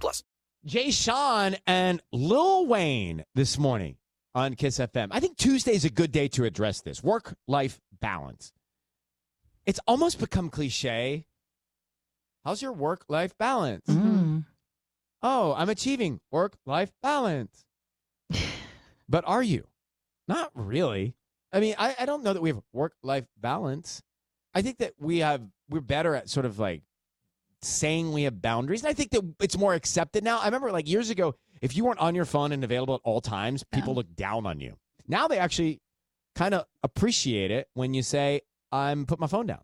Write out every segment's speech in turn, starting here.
plus. Jay Sean and Lil Wayne this morning on KIIS FM. I think Tuesday is a good day to address this work-life balance. It's almost become cliche. How's your work-life balance? Mm. Oh, I'm achieving work-life balance. but are you? Not really. I mean, I, I don't know that we have work life balance. I think that we have we're better at sort of like saying we have boundaries. And I think that it's more accepted now. I remember like years ago, if you weren't on your phone and available at all times, people Yeah. looked down on you. Now they actually kind of appreciate it when you say, I'm put my phone down.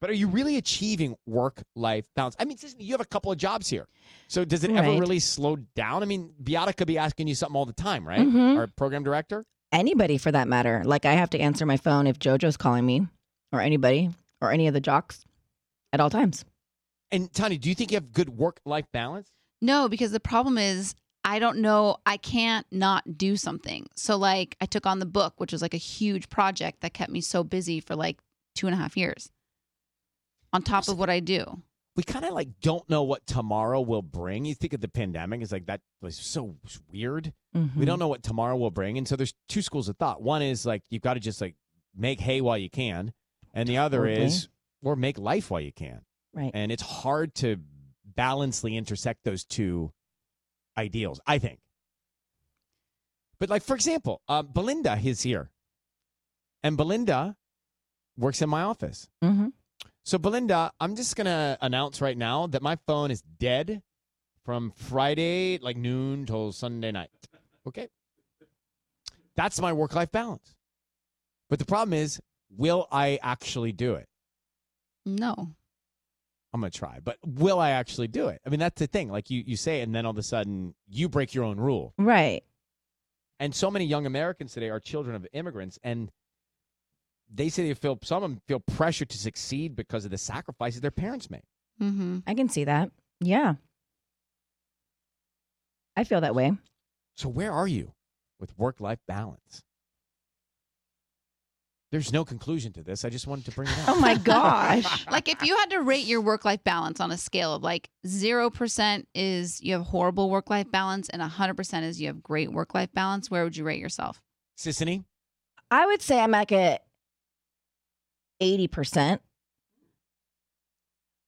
But are you really achieving work life balance? I mean, you have a couple of jobs here. So does it ever really slow down? I mean, Beata could be asking you something all the time, right? Mhm. Our program director? Anybody for that matter. Like I have to answer my phone if JoJo's calling me or anybody or any of the jocks at all times. And Tanya, do you think you have good work life balance? No, because the problem is I don't know. I can't not do something. So, like, I took on the book, which was like a huge project that kept me so busy for like two and a half years on top of what I do. We kind of like don't know what tomorrow will bring. You think of the pandemic, it's like that was so weird. Mm-hmm. We don't know what tomorrow will bring. And so there's two schools of thought. One is like you've got to just like make hay while you can. And the other Totally. is or make life while you can. Right. And it's hard to balancely intersect those two ideals, I think. But like for example, uh, Belinda is here. And Belinda works in my office. Mm-hmm. So, Belinda, I'm just going to announce right now that my phone is dead from Friday, like noon, till Sunday night. Okay. That's my work life balance. But the problem is, will I actually do it? No. I'm going to try, but will I actually do it? I mean, that's the thing. Like you, you say, it, and then all of a sudden you break your own rule. Right. And so many young Americans today are children of immigrants, and they say they feel some of them feel pressure to succeed because of the sacrifices their parents made. Mm-hmm. I can see that. Yeah. I feel that way. So where are you with work-life balance? There's no conclusion to this. I just wanted to bring it up. Oh my gosh. Like, if you had to rate your work life balance on a scale of like 0% is you have horrible work life balance and 100% is you have great work life balance, where would you rate yourself? Sisanie? I would say I'm like at 80%.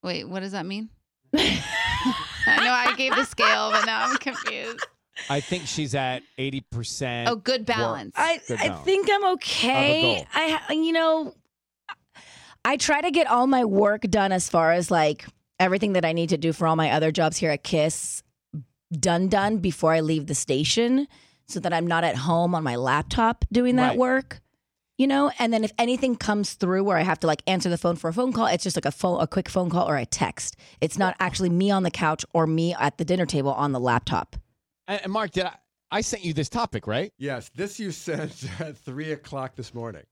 Wait, what does that mean? I know I gave the scale, but now I'm confused. I think she's at 80%. Oh, good balance. I, Good I think I'm okay. I you know I try to get all my work done as far as like everything that I need to do for all my other jobs here at KIIS done done before I leave the station so that I'm not at home on my laptop doing that Right. work. You know, and then if anything comes through where I have to like answer the phone for a phone call, it's just like a phone a quick phone call or a text. It's not actually me on the couch or me at the dinner table on the laptop. And, and Mark, did I, I sent you this topic, right? Yes, this you sent at three o'clock this morning.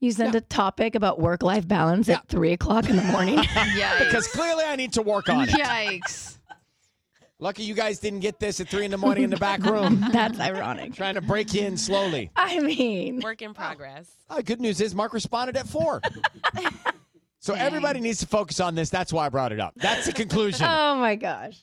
You send a topic about work life balance at three o'clock in the morning. Yikes. Because clearly I need to work on it. Yikes. Lucky you guys didn't get this at 3 in the morning in the back room. That's ironic. Trying to break in slowly. I mean, Work in progress. Oh, oh good news is Mark responded at 4. so everybody needs to focus on this. That's why I brought it up. That's the conclusion. oh my gosh.